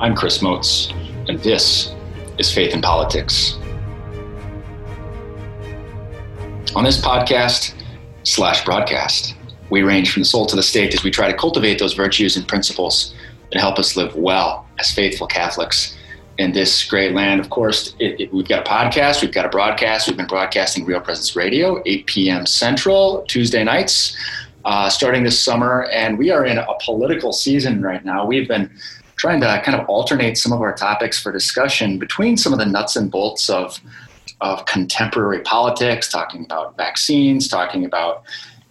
I'm Chris Moats, and this is Faith in Politics. On this podcast slash broadcast, we range from the soul to the state as we try to cultivate those virtues and principles that help us live well as faithful Catholics in this great land. Of course, it, it, we've got a podcast, we've got a broadcast. We've been broadcasting Real Presence Radio, 8 p.m. Central, Tuesday nights, uh, starting this summer. And we are in a political season right now. We've been trying to kind of alternate some of our topics for discussion between some of the nuts and bolts of, of contemporary politics, talking about vaccines, talking about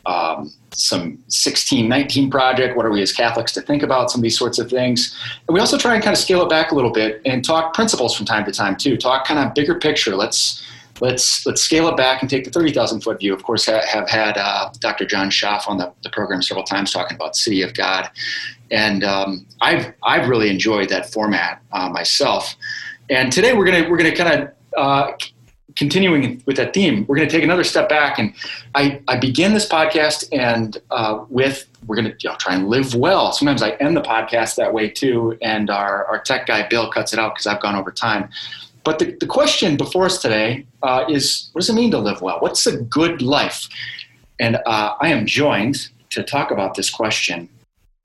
um, some 1619 project. What are we as Catholics to think about some of these sorts of things? And we also try and kind of scale it back a little bit and talk principles from time to time too. Talk kind of bigger picture. Let's let's let's scale it back and take the 30,000 foot view. Of course, ha- have had uh, Dr. John Schaff on the, the program several times talking about City of God, and um, I've I've really enjoyed that format uh, myself. And today we're gonna we're gonna kind of uh, continuing with that theme, we're going to take another step back. And I, I begin this podcast and uh, with we're going to you know, try and live well. Sometimes I end the podcast that way too. And our, our tech guy, Bill, cuts it out because I've gone over time. But the, the question before us today uh, is what does it mean to live well? What's a good life? And uh, I am joined to talk about this question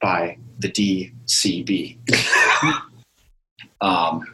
by the DCB. um,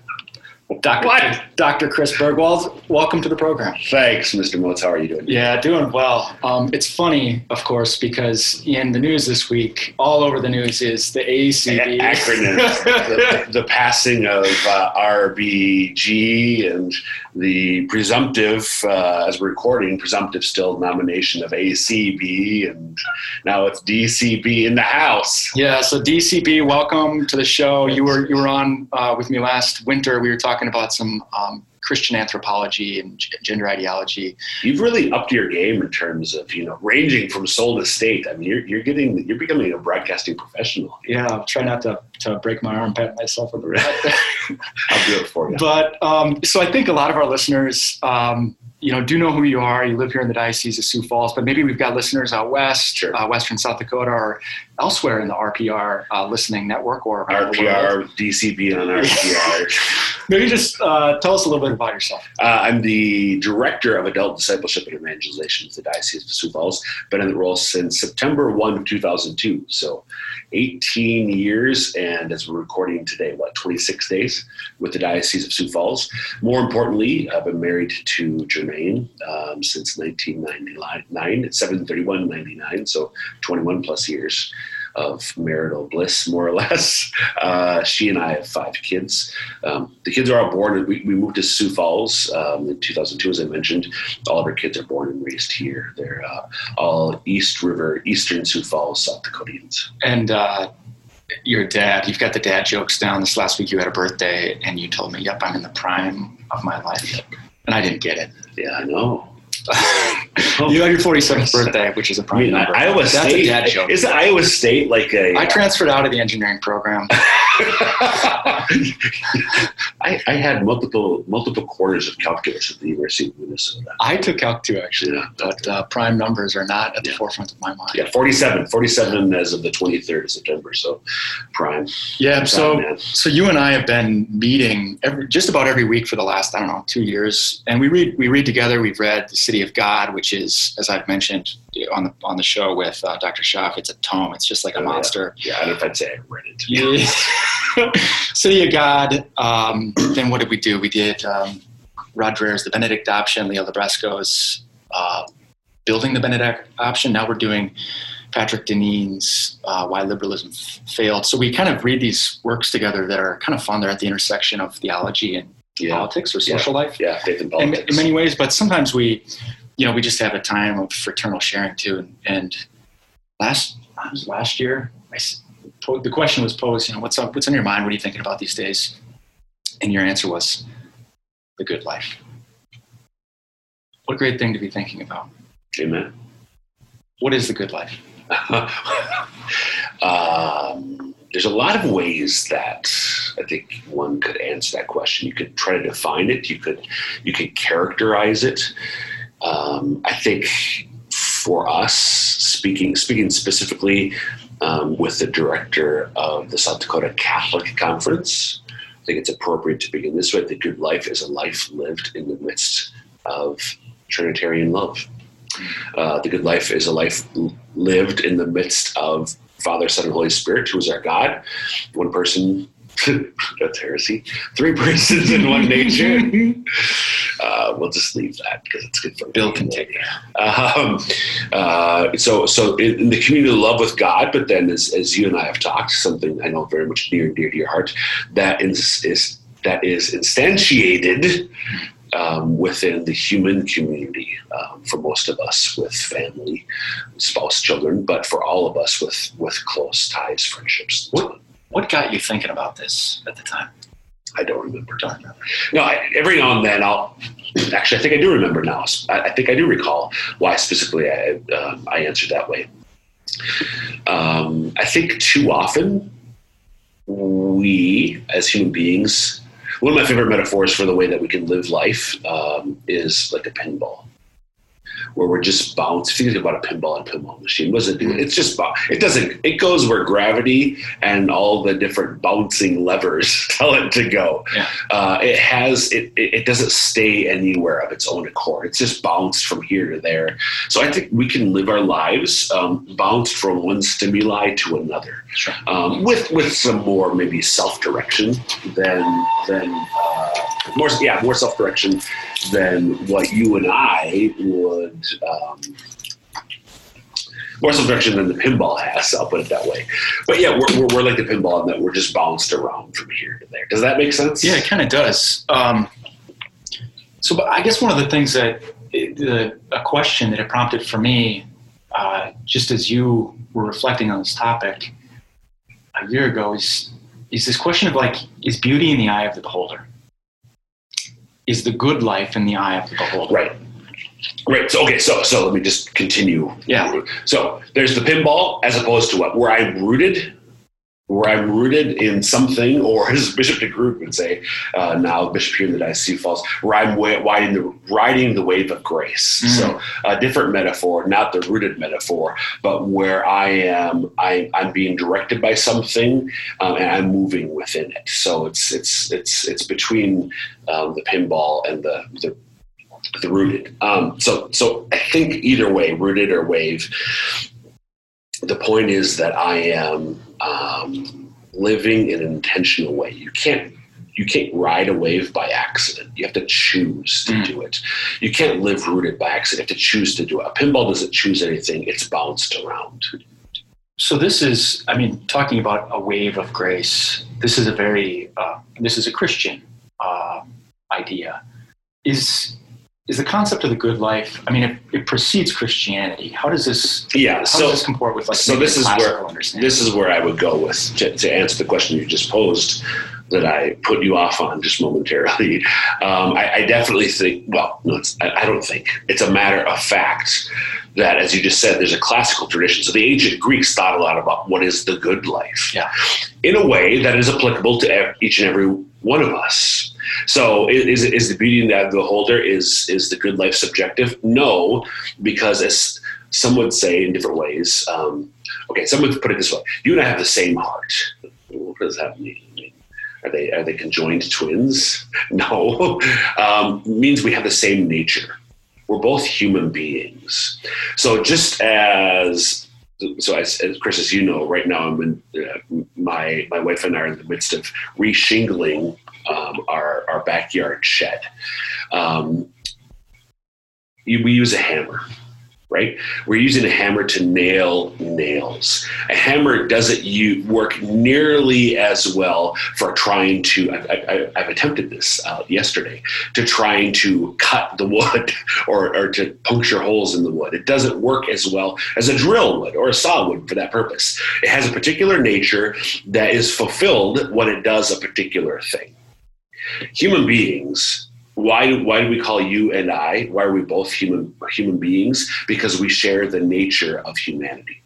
Dr. What? Dr. Chris Burgwald, welcome to the program. Thanks, Mr. Moats. How are you doing? Yeah, doing well. Um, it's funny, of course, because in the news this week, all over the news is the ACB. Acronym. the, the, passing of uh, RBG and the presumptive, uh, as we're recording, presumptive still nomination of ACB, and now it's DCB in the House. Yeah, so DCB, welcome to the show. You were you were on uh, with me last winter. We were talking talking about some um, Christian anthropology and gender ideology. You've really upped your game in terms of you know ranging from soul to state. I mean, you're, you're getting you're becoming a broadcasting professional. Yeah, I'll try not to, to break my arm, pat myself on the back. I'll do it for you. But um, so I think a lot of our listeners. Um, you know, do know who you are. You live here in the Diocese of Sioux Falls, but maybe we've got listeners out west, sure. uh, Western South Dakota, or elsewhere in the RPR uh, listening network or RPR, DCB on RPR. maybe just uh, tell us a little bit about yourself. Uh, I'm the director of adult discipleship and evangelization at the Diocese of Sioux Falls. Been in the role since September 1, 2002. So 18 years, and as we're recording today, what, 26 days with the Diocese of Sioux Falls. More importantly, I've been married to Jermaine um, since 1999, 731 99, so 21 plus years of marital bliss, more or less. Uh, she and I have five kids. Um, the kids are all born. We, we moved to Sioux Falls um, in 2002, as I mentioned. All of our kids are born and raised here. They're uh, all East River, Eastern Sioux Falls, South Dakotians. And uh, your dad, you've got the dad jokes down. This last week you had a birthday, and you told me, "Yep, I'm in the prime of my life," and I didn't get it. Yeah, I know. you had your 47th birthday, which is a prime I mean, number. Iowa That's State. a dad joke. Is Iowa State like a? I transferred out of the engineering program. I, I, had multiple multiple quarters of calculus at the University of Minnesota. I took Calc 2 actually, yeah. but uh, prime numbers are not at the forefront of my mind. Yeah, 47. 47 as of the 23rd of September, so prime. Yeah, prime so man. so you and I have been meeting every, just about every week for the last, I don't know, two years. And we read we read together. We've read The City of God, which is, as I've mentioned on the on the show with uh, Dr. Schaff, it's a tome. It's just like a oh, monster. Yeah, yeah I don't know if I'd say I read it. Yeah. City of God. Um, then what did we do? We did um, Rod Dreher's The Benedict Option, Leah Libresco's uh, Building the Benedict Option. Now we're doing Patrick Deneen's uh, Why Liberalism Failed. So we kind of read these works together that are kind of fun. They're at the intersection of theology and yeah. politics or social yeah. life. Yeah, faith and politics. In, in, many ways, but sometimes we, you know, we just have a time of fraternal sharing too. And, and last last year, I, the question was posed, you know, what's up, what's on your mind? What are you thinking about these days? And your answer was the good life. What a great thing to be thinking about. Amen. What is the good life? um, there's a lot of ways that I think one could answer that question. You could try to define it. You could you could characterize it. Um, I think for us, speaking speaking specifically um, with the director of the South Dakota Catholic Conference. I think it's appropriate to begin this way. The good life is a life lived in the midst of Trinitarian love. Uh, the good life is a life lived in the midst of Father, Son, and Holy Spirit, who is our God. One person, that's heresy. Three persons in one nature. Uh, we'll just leave that because it's good for Bill can take it. Um, uh, so, so in, in, the community of love with God, but then as, as you and I have talked, something I know very much near and dear to your heart, that is, is that is instantiated um, within the human community um, for most of us with family, spouse, children, but for all of us with with close ties, friendships. What what got you thinking about this at the time? I don't remember. Don't remember. No, I, every now and then I'll. Actually, I think I do remember now. I, I think I do recall why specifically I uh, I answered that way. Um, I think too often we, as human beings, one of my favorite metaphors for the way that we can live life um, is like a pinball where we're just bouncing. Think about a pinball and pinball machine. What does it do? It's just it doesn't. It goes where gravity and all the different bouncing levers tell it to go. Yeah. Uh, it has it, it. doesn't stay anywhere of its own accord. It's just bounced from here to there. So I think we can live our lives um, bounced from one stimuli to another, sure. um, with with some more maybe self direction than than uh, more yeah more self direction than what you and I would. Um, more self-direction than the pinball has. I'll put it that way. But yeah, we're, we're, we're, like the pinball in that we're just bounced around from here to there. Does that make sense? Yeah, it kind of does. Um, so, but I guess one of the things that the, a question that it prompted for me, uh, just as you were reflecting on this topic a year ago, is is this question of like, is beauty in the eye of the beholder? Is the good life in the eye of the beholder. Right. Right. So okay. So so let me just continue. Yeah. So there's the pinball as opposed to what where I'm rooted where I'm rooted in something, or as Bishop DeGrood would say, uh, now Bishop here in the Diocese of Falls, where I'm riding the, riding the wave of grace. Mm-hmm. So a different metaphor, not the rooted metaphor, but where I am, I, am being directed by something, um, and I'm moving within it. So it's it's it's it's between um, the pinball and the the, the rooted. Um, so so I think either way, rooted or wave. The point is that I am um, living in an intentional way. You can't you can't ride a wave by accident. You have to choose to mm. do it. You can't live rooted by accident. You have to choose to do it. A pinball doesn't choose anything; it's bounced around. So this is, I mean, talking about a wave of grace. This is a very, uh, this is a Christian uh, idea. Is is the concept of the good life i mean it, it precedes christianity. How does this yeah how so, does this comport with like so this is where this is where i would go with to, to, answer the question you just posed that i put you off on just momentarily. Um, I, I, definitely think well no, I, I don't think. It's a matter of fact that as you just said there's a classical tradition. So the ancient greeks thought a lot about what is the good life. Yeah. In a way that is applicable to each and every one of us so is, is the beauty in the beholder is is the good life subjective? No, because as some would say in different ways. Um, okay, some would put it this way: you and I have the same heart. What does that mean? Are they are they conjoined twins? No, um, means we have the same nature. We're both human beings. So just as so as, as, Chris, as you know, right now I'm in uh, my my wife and I are in the midst of reshingling um, our, our backyard shed. Um, we use a hammer, right? We're using a hammer to nail nails. A hammer doesn't you work nearly as well for trying to. I, have attempted this uh, yesterday to trying to cut the wood or, or to puncture holes in the wood. It doesn't work as well as a drill would or a saw would for that purpose. It has a particular nature that is fulfilled when it does a particular thing human beings why do, why do we call you and I? Why are we both human human beings? Because we share the nature of humanity.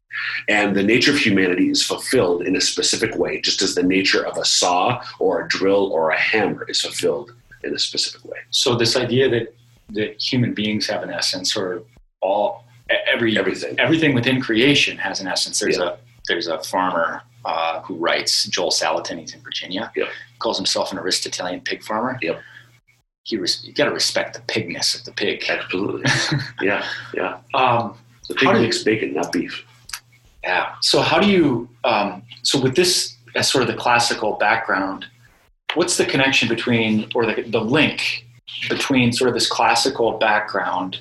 And the nature of humanity is fulfilled in a specific way, just as the nature of a saw or a drill or a hammer is fulfilled in a specific way. So this idea that that human beings have an essence, or all every everything everything within creation has an essence. There's yeah. a there's a farmer uh, who writes, Joel Salatin, he's in Virginia, Yep. calls himself an Aristotelian pig farmer. Yep. He res- you got to respect the pigness of the pig. Absolutely. yeah, yeah. Um, The pig do you- makes bacon, not beef. yeah. So how do you? Um, so with this as sort of the classical background, what's the connection between, or the the link between sort of this classical background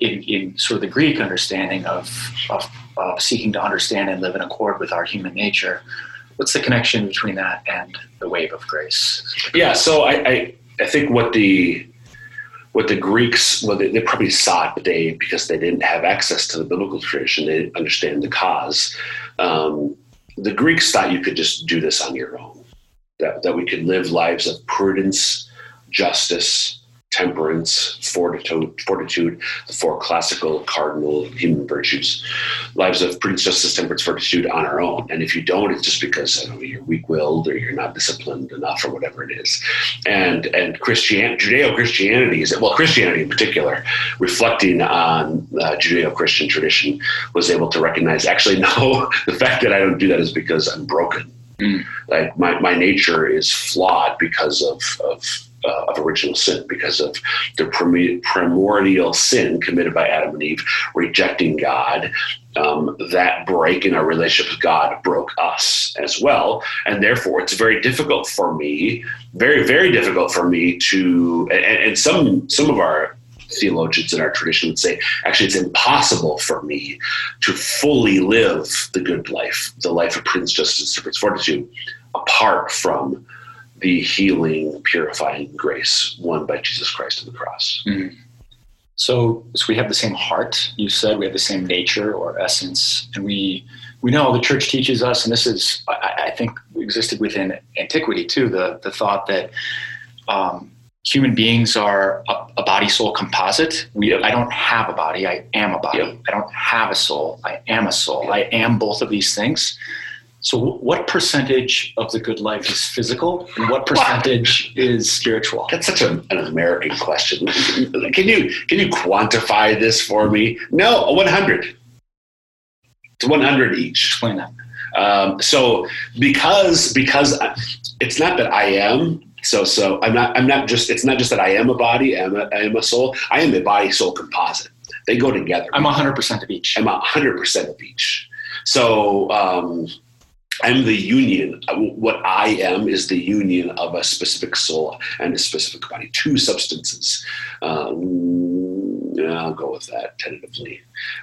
in, in sort of the Greek understanding of, of of seeking to understand and live in accord with our human nature? What's the connection between that and the wave of grace? Yeah, so I, I, I think what the what the Greeks, well, they, they probably saw it, but they because they didn't have access to the biblical tradition, they didn't understand the cause. Um, the Greeks thought you could just do this on your own, that that we could live lives of prudence, justice, temperance, fortitude, fortitude, the four classical cardinal human virtues, lives of prudence, justice, temperance, fortitude on our own. And if you don't, it's just because I don't know, you're weak-willed or you're not disciplined enough or whatever it is. And and Christian Judeo-Christianity is well, Christianity in particular, reflecting on uh, Judeo-Christian tradition, was able to recognize actually no, the fact that I don't do that is because I'm broken. Mm. Like my, my nature is flawed because of of uh, of original sin because of the primordial sin committed by Adam and Eve, rejecting God. Um, that break in our relationship with God broke us as well, and therefore it's very difficult for me, very very difficult for me to. And, and some some of our theologians in our tradition would say actually it's impossible for me to fully live the good life, the life of prudence, justice, temperance, fortitude, apart from the healing, purifying grace won by Jesus Christ on the cross. So, so we have the same heart. You said we have the same nature or essence, and we we know the church teaches us, and this is I, I think existed within antiquity too. The the thought that um, human beings are a, a body soul composite. We Yep. I don't have a body. I am a body. Yep. I don't have a soul. I am a soul. Yep. I am both of these things. So, what percentage of the good life is physical, and what percentage is spiritual? That's such a, an American question. Can you can you quantify this for me? No, one hundred. It's one hundred each. Explain that. Um, so because because it's not that I am. So so I'm not I'm not just it's not just that I am a body. I'm a, I am a soul. I am a body soul composite. They go together. I'm 100% of each. I'm hundred percent of each. So um, I'm the union. What I am is the union of a specific soul and a specific body. Two substances. Um, I'll go with that tentatively.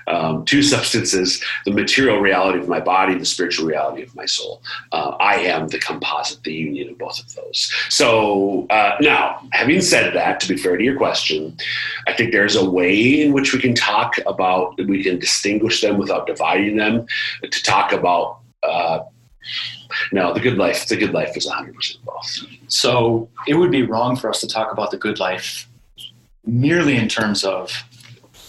Um, two substances: the material reality of my body, the spiritual reality of my soul. Uh, I am the composite, the union of both of those. So uh, now, having said that, to be fair to your question, I think there's a way in which we can talk about, we can distinguish them without dividing them, to talk about. Uh, no, the good life. The good life is 100 percent both. So it would be wrong for us to talk about the good life merely in terms of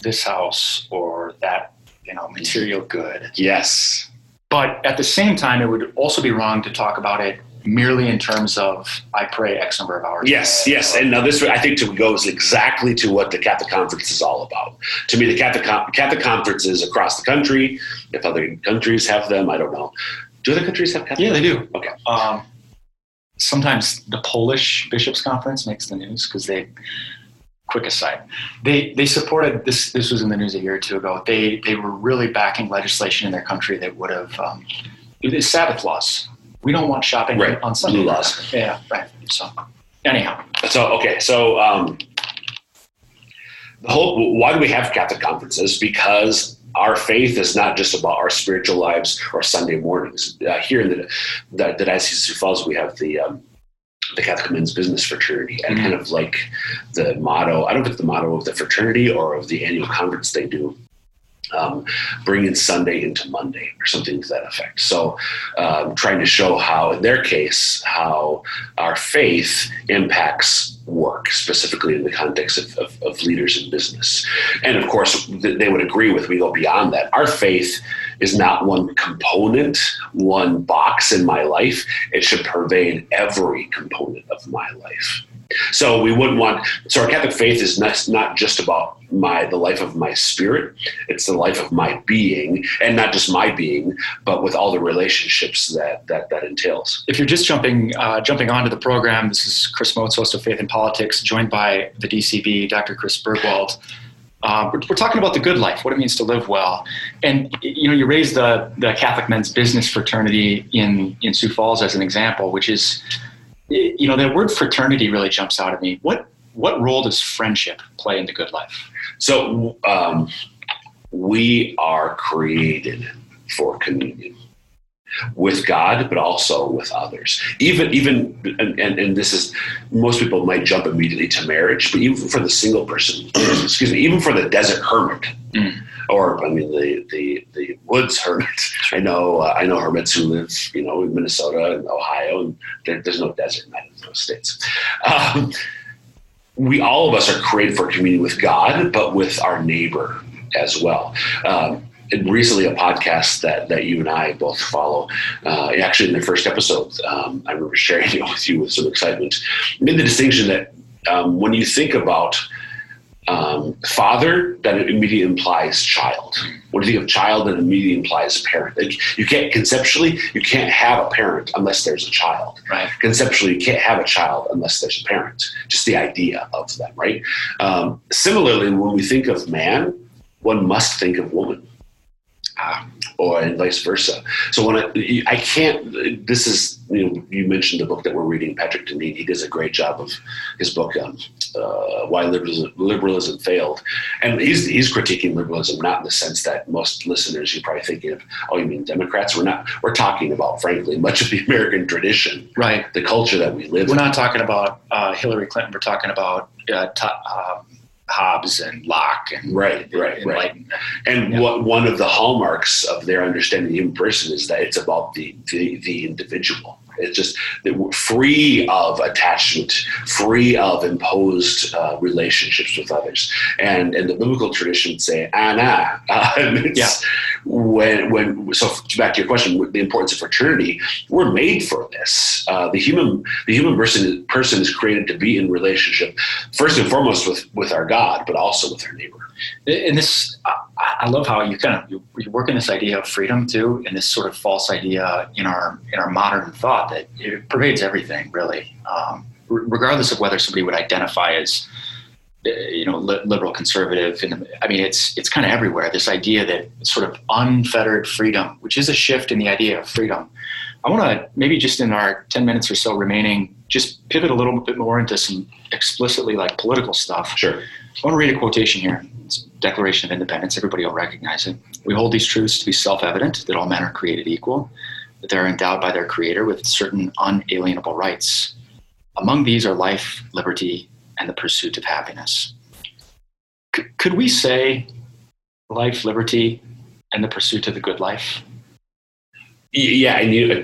this house or that, you know, material good. Yes. But at the same time, it would also be wrong to talk about it merely in terms of I pray X number of hours. Yes, yes, and now this I think to goes exactly to what the Catholic Conference is all about. To me, the Catholic Catholic conferences across the country. If other countries have them, I don't know. Do other countries have Catholic? Yeah, they do. Okay. Um, sometimes the Polish Bishops Conference makes the news because they. Quick aside, they they supported this. This was in the news a year or two ago. They they were really backing legislation in their country that would have um, Sabbath laws. We don't want shopping Right. on Sunday. Blue laws. Yeah, right. So anyhow, So okay, so um, the whole why do we have Catholic conferences? Because our faith is not just about our spiritual lives or Sunday mornings. Uh, here in the, the, the Diocese of Sioux Falls, we have the um, the Catholic Men's Business Fraternity, and Mhm. kind of like the motto. I don't know if the motto of the fraternity or of the annual conference they do. Um, bringing Sunday into Monday or something to that effect. So, um, trying to show how, in their case, how our faith impacts work, specifically in the context of, of, of leaders in business. And of course, th- they would agree with, we go beyond that. Our faith is not one component, one box in my life. It should pervade every component of my life. So we wouldn't want. So our Catholic faith is not, just about my the life of my spirit. It's the life of my being, and not just my being, but with all the relationships that that that entails. If you're just jumping uh, jumping onto the program, this is Chris Moats, host of Faith and Politics, joined by the DCB, Dr. Chris Burgwald. Uh, we're, we're, talking about the good life, what it means to live well, and you know, you raised the the Catholic Men's Business Fraternity in in Sioux Falls as an example, which is you know, that word fraternity really jumps out at me. What what role does friendship play in the good life? So um, we are created for communion with God, but also with others. Even even and, and, and, this is most people might jump immediately to marriage, but even for the single person, excuse me, even for the desert hermit. Mm or I mean the the the woods hermit. I know uh, I know hermits who live you know in Minnesota and Ohio, and there, there's no desert in those states. Um, we all of us are created for communion with God, but with our neighbor as well. Um, recently a podcast that, that you and I both follow, uh, actually in the first episode, um, I remember sharing it with you with some excitement, made the distinction that um, when you think about um, father, that immediately implies child. When you think of child, that immediately implies parent. Like you can't conceptually, you can't have a parent unless there's a child. Right. Conceptually, you can't have a child unless there's a parent. Just the idea of them, right? Um, similarly, when we think of man, one must think of woman. Ah, or and vice versa. So when I, I can't, this is, you know, you mentioned the book that we're reading, Patrick Deneen. He does a great job of his book, um, uh, Why Liberalism, Liberalism Failed. And he's, he's critiquing liberalism, not in the sense that most listeners, you're probably thinking of, oh, you mean Democrats? We're not, we're talking about, frankly, much of the American tradition. Right. The culture that we live We're in. not talking about uh, Hillary Clinton. We're talking about uh, um, Hobbes and Locke and right, right, right. And yeah. what one of the hallmarks of their understanding of the human person is that it's about the the, the individual. It's just that we're free of attachment, free of imposed uh, relationships with others. And and the biblical tradition would say, nah. Uh, yeah. When when so back to your question, the importance of fraternity, we're made for this. Uh, the human the human person person is created to be in relationship first and foremost with with our God, but also with our neighbor. And this, I love how you kind of you, work in this idea of freedom too, and this sort of false idea in our in our modern thought that it pervades everything really, um, regardless of whether somebody would identify as uh, you know liberal conservative and i mean it's it's kind of everywhere. This idea that sort of unfettered freedom which is a shift in the idea of freedom. I want to maybe just in our 10 minutes or so remaining just pivot a little bit more into some explicitly like political stuff. Sure i want to read a quotation here it's declaration of independence everybody will recognize it we hold these truths to be self-evident that all men are created equal that they're endowed by their creator with certain unalienable rights among these are life liberty and the pursuit of happiness. C- could we say life, liberty, and the pursuit of the good life? Yeah,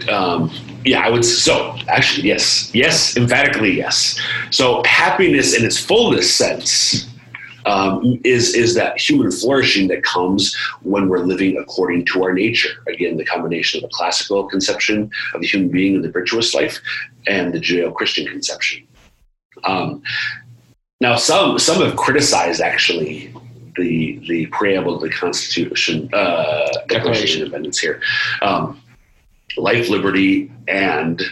um, yeah, I would. So actually, yes, yes, emphatically, yes. So happiness in its fullest sense um, is is that human flourishing that comes when we're living according to our nature. Again, the combination of the classical conception of the human being and the virtuous life, and the Judeo-Christian conception. Um, now, some some have criticized actually the the preamble of the Constitution, uh, Declaration of Independence here, um, life, liberty, and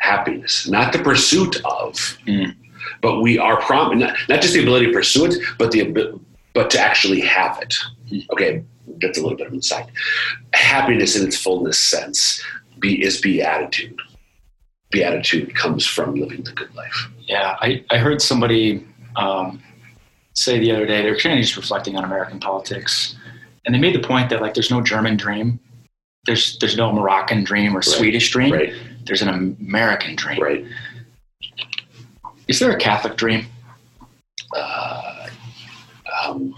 happiness, not the pursuit of, mm. But we are prom not, not just the ability to pursue it, but the but to actually have it. Okay, that's a little bit of insight. Happiness in its fullness sense be, is beatitude. Beatitude comes from living the good life. Yeah, I, I heard somebody um, say the other day, they were kind of just reflecting on American politics, and they made the point that like there's no German dream, there's there's no Moroccan dream or right. Swedish dream. Right. There's an American dream. Right. Is there a Catholic dream? Uh, um,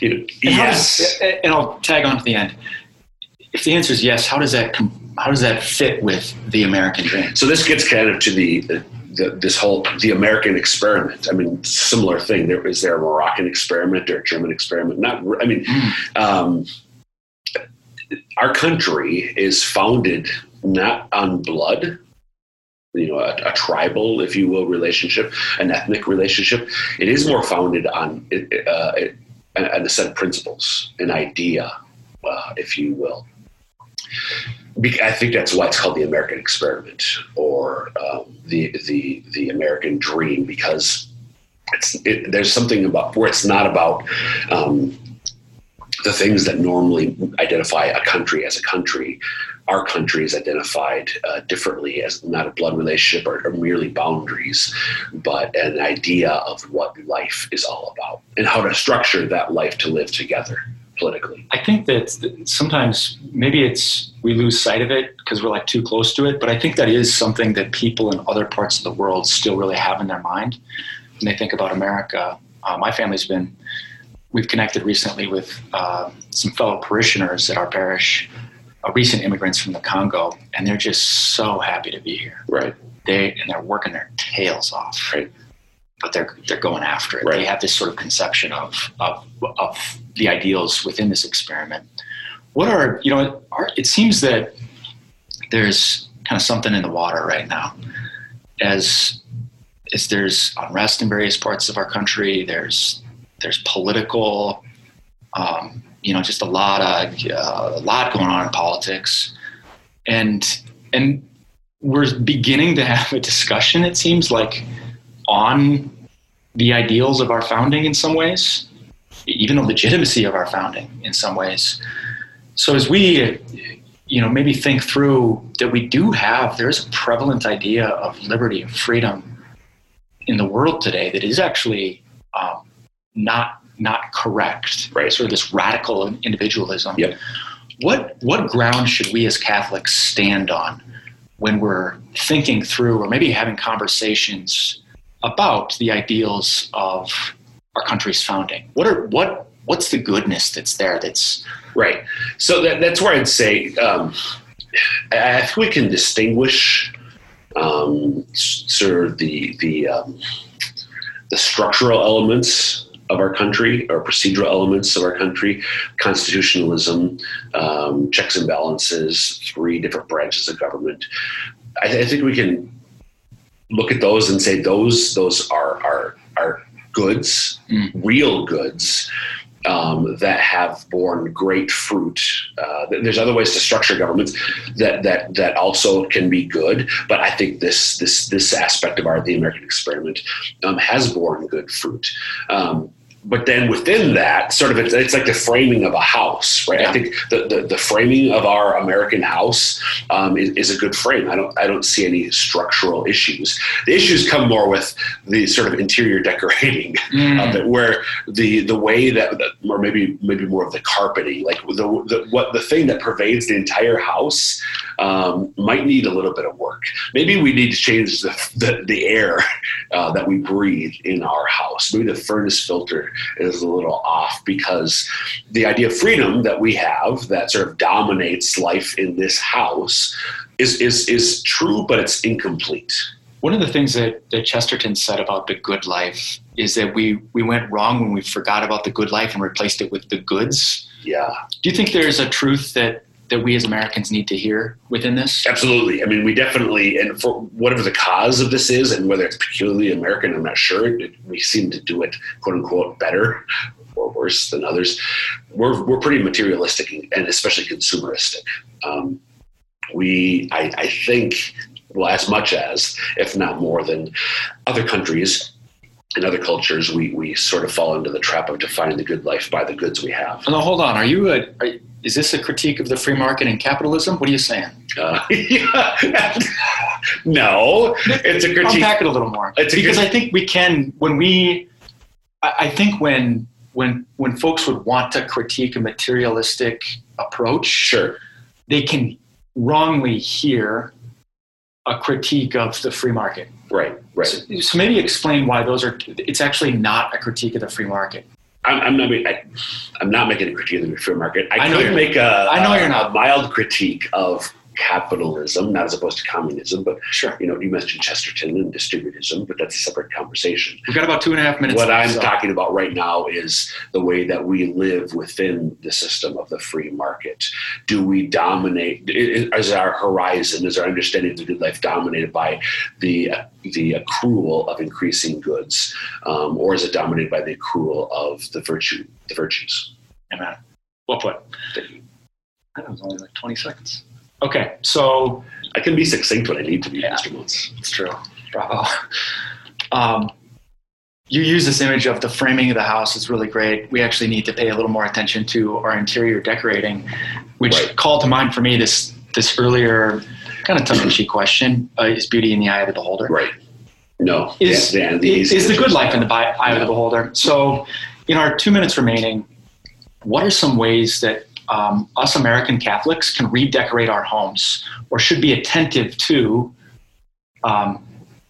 you know, and yes. Does, and I'll tag on to the end. If the answer is yes, how does that how does that fit with the American dream? So this gets kind of to the the, this whole the American experiment. I mean, similar thing. There is there a Moroccan experiment or a German experiment? Not. I mean, mm. um, our country is founded not on blood, you know a, a, tribal, if you will, relationship, an ethnic relationship. It is more founded on uh, a set of principles, an idea, uh, if you will. I think that's why it's called the American experiment or um, the the the American dream because it's it, there's something about where it's not about um, the things that normally identify a country as a country. Our country is identified uh, differently as not a blood relationship or, or, merely boundaries, but an idea of what life is all about and how to structure that life to live together politically. I think that sometimes maybe it's we lose sight of it because we're like too close to it, but I think that is something that people in other parts of the world still really have in their mind when they think about America. Uh, my family's been we've connected recently with uh, some fellow parishioners at our parish, uh, recent immigrants from the Congo, and they're just so happy to be here. Right. They and they're working their tails off. Right. But they're they're going after it. Right. They have this sort of conception of of of the ideals within this experiment. What are you know? Are, it seems that there's kind of something in the water right now, as as there's unrest in various parts of our country. There's there's political, um, you know, just a lot of uh, a lot going on in politics, and and we're beginning to have a discussion. It seems like on the ideals of our founding in some ways, even the legitimacy of our founding in some ways. So as we, you know, maybe think through that we do have, there is a prevalent idea of liberty and freedom in the world today that is actually um, not not correct. Right. Sort of this radical individualism. Yep. What what ground should we as Catholics stand on when we're thinking through or maybe having conversations about the ideals of our country's founding? What are what what's the goodness that's there that's right so that, that's where i'd say um, i think we can distinguish um, sort of the the um, the structural elements of our country or procedural elements of our country constitutionalism um, checks and balances three different branches of government I, I, think we can look at those and say those those are are are goods mm. real goods um, that have borne great fruit. Uh, there's other ways to structure governments that that that also can be good, but I think this this this aspect of our the American experiment um, has borne good fruit. Um, but then within that, sort of, it's, it's, like the framing of a house, right? Yeah. I think the, the, the, framing of our American house um, is, is, a good frame. I don't I don't see any structural issues. The issues come more with the sort of interior decorating mm. of it, where the the way that, or maybe maybe more of the carpeting, like the, the what the thing that pervades the entire house um, might need a little bit of work. Maybe we need to change the the, the air uh, that we breathe in our house. Maybe the furnace filter is a little off because the idea of freedom that we have that sort of dominates life in this house is is is true, but it's incomplete. One of the things that, that Chesterton said about the good life is that we, we went wrong when we forgot about the good life and replaced it with the goods. Yeah. Do you think there's a truth that that we as Americans need to hear within this? Absolutely. I mean, we definitely, and for whatever the cause of this is, and whether it's peculiarly American, I'm not sure. We seem to do it, quote unquote, better or worse than others. We're, we're pretty materialistic and especially consumeristic. Um, we, I, I think, well, as much as, if not more than other countries, in other cultures, we, we sort of fall into the trap of defining the good life by the goods we have. No, hold on. Are you a, are, is this a critique of the free market and capitalism? What are you saying? Uh, yeah. no, it's a critique. Unpack it a little more. because critique. I think we can, when we, I, I think when, when, when folks would want to critique a materialistic approach, sure, they can wrongly hear a critique of the free market. Right, right. So, so, maybe explain why those are. It's actually not a critique of the free market. I'm, I'm not. I, am not making a critique of the free market. I, I know could make a. I know you're not. mild critique of capitalism, not as opposed to communism, but Sure. you know, you mentioned Chesterton and distributism, but that's a separate conversation. We've got about two and a half minutes. What I'm so- talking about right now is the way that we live within the system of the free market. Do we dominate? Is our horizon, is our understanding of the good life dominated by the the accrual of increasing goods, um, or is it dominated by the accrual of the virtue, the virtues? Amen. Well put. That was only like 20 seconds. Okay, so I can be succinct when I need to be, Yeah. Mr. Muntz. it's true. Bravo. Um, you use this image of the framing of the house. It's really great. We actually need to pay a little more attention to our interior decorating, which Right. called to mind for me this this earlier kind of tongue-in-cheek question: uh, Is beauty in the eye of the beholder? Right. No. Is, the, the, is, is the good life in the eye of the beholder? So, in our two minutes remaining, what are some ways that um, us American Catholics can redecorate our homes or should be attentive to, um,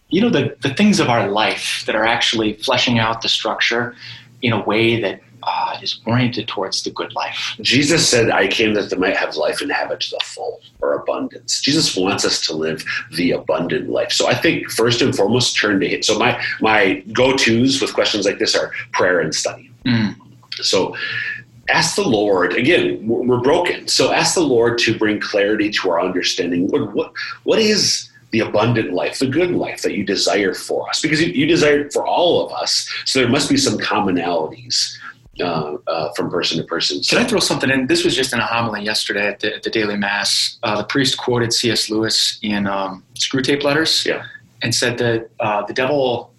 you know, the, the things of our life that are actually fleshing out the structure in a way that uh, is oriented towards the good life? Jesus said, I came that they might have life and have it to the full or abundance. Jesus wants us to live the abundant life. So I think first and foremost, turn to Him. So my, my go tos with questions like this are prayer and study. Mm. So ask the Lord, again, we're broken. So ask the Lord to bring clarity to our understanding. Lord, what, what is the abundant life, the good life that you desire for us? Because you, you desire it for all of us. So there must be some commonalities uh, uh, from person to person. So, Can I throw something in? This was just in a homily yesterday at the, at the Daily Mass. Uh, the priest quoted C.S. Lewis in um, Screwtape Letters Yeah. and said that uh, the devil,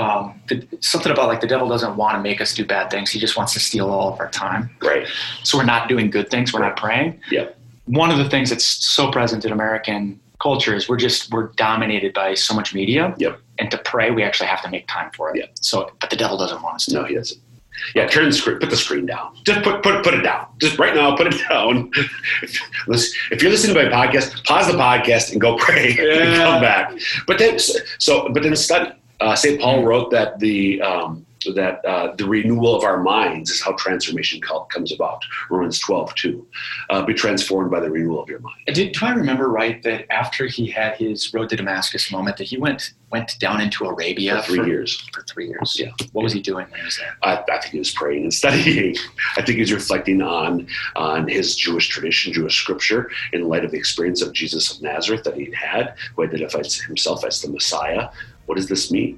um, the, something about like the devil doesn't want to make us do bad things. He just wants to steal all of our time. right. So we're not doing good things. We're not praying. Yeah. One of the things that's so present in American culture is we're just we're dominated by so much media. Yep. And to pray, we actually have to make time for it. Yeah. So, but the devil doesn't want us to. No, he doesn't. Yeah, turn the screen. Put the screen down. Just put put put it down. Just right now, put it down. If, you're listening to my podcast, pause the podcast and go pray and Yeah. come back. But then, so but then study. Uh, St. Paul wrote that the um, that uh, the renewal of our minds is how transformation comes about. Romans 12, 2. Uh, be transformed by the renewal of your mind. Did, do I remember right that after he had his road to Damascus moment, that he went went down into Arabia For three years. For three years. Yeah. What was he doing when he was there? I, I think he was praying and studying. I think he's reflecting on on his Jewish tradition, Jewish scripture, in light of the experience of Jesus of Nazareth that he'd had, who identifies himself as the Messiah. What does this mean?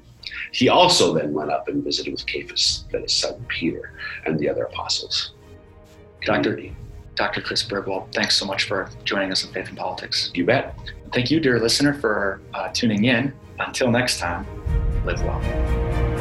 He also then went up and visited with Cephas, then his son Peter, and the other apostles. Dr. Dr. Chris Burgwald, thanks so much for joining us on Faith and Politics. You bet. Thank you, dear listener, for uh, tuning in. Until next time, live well.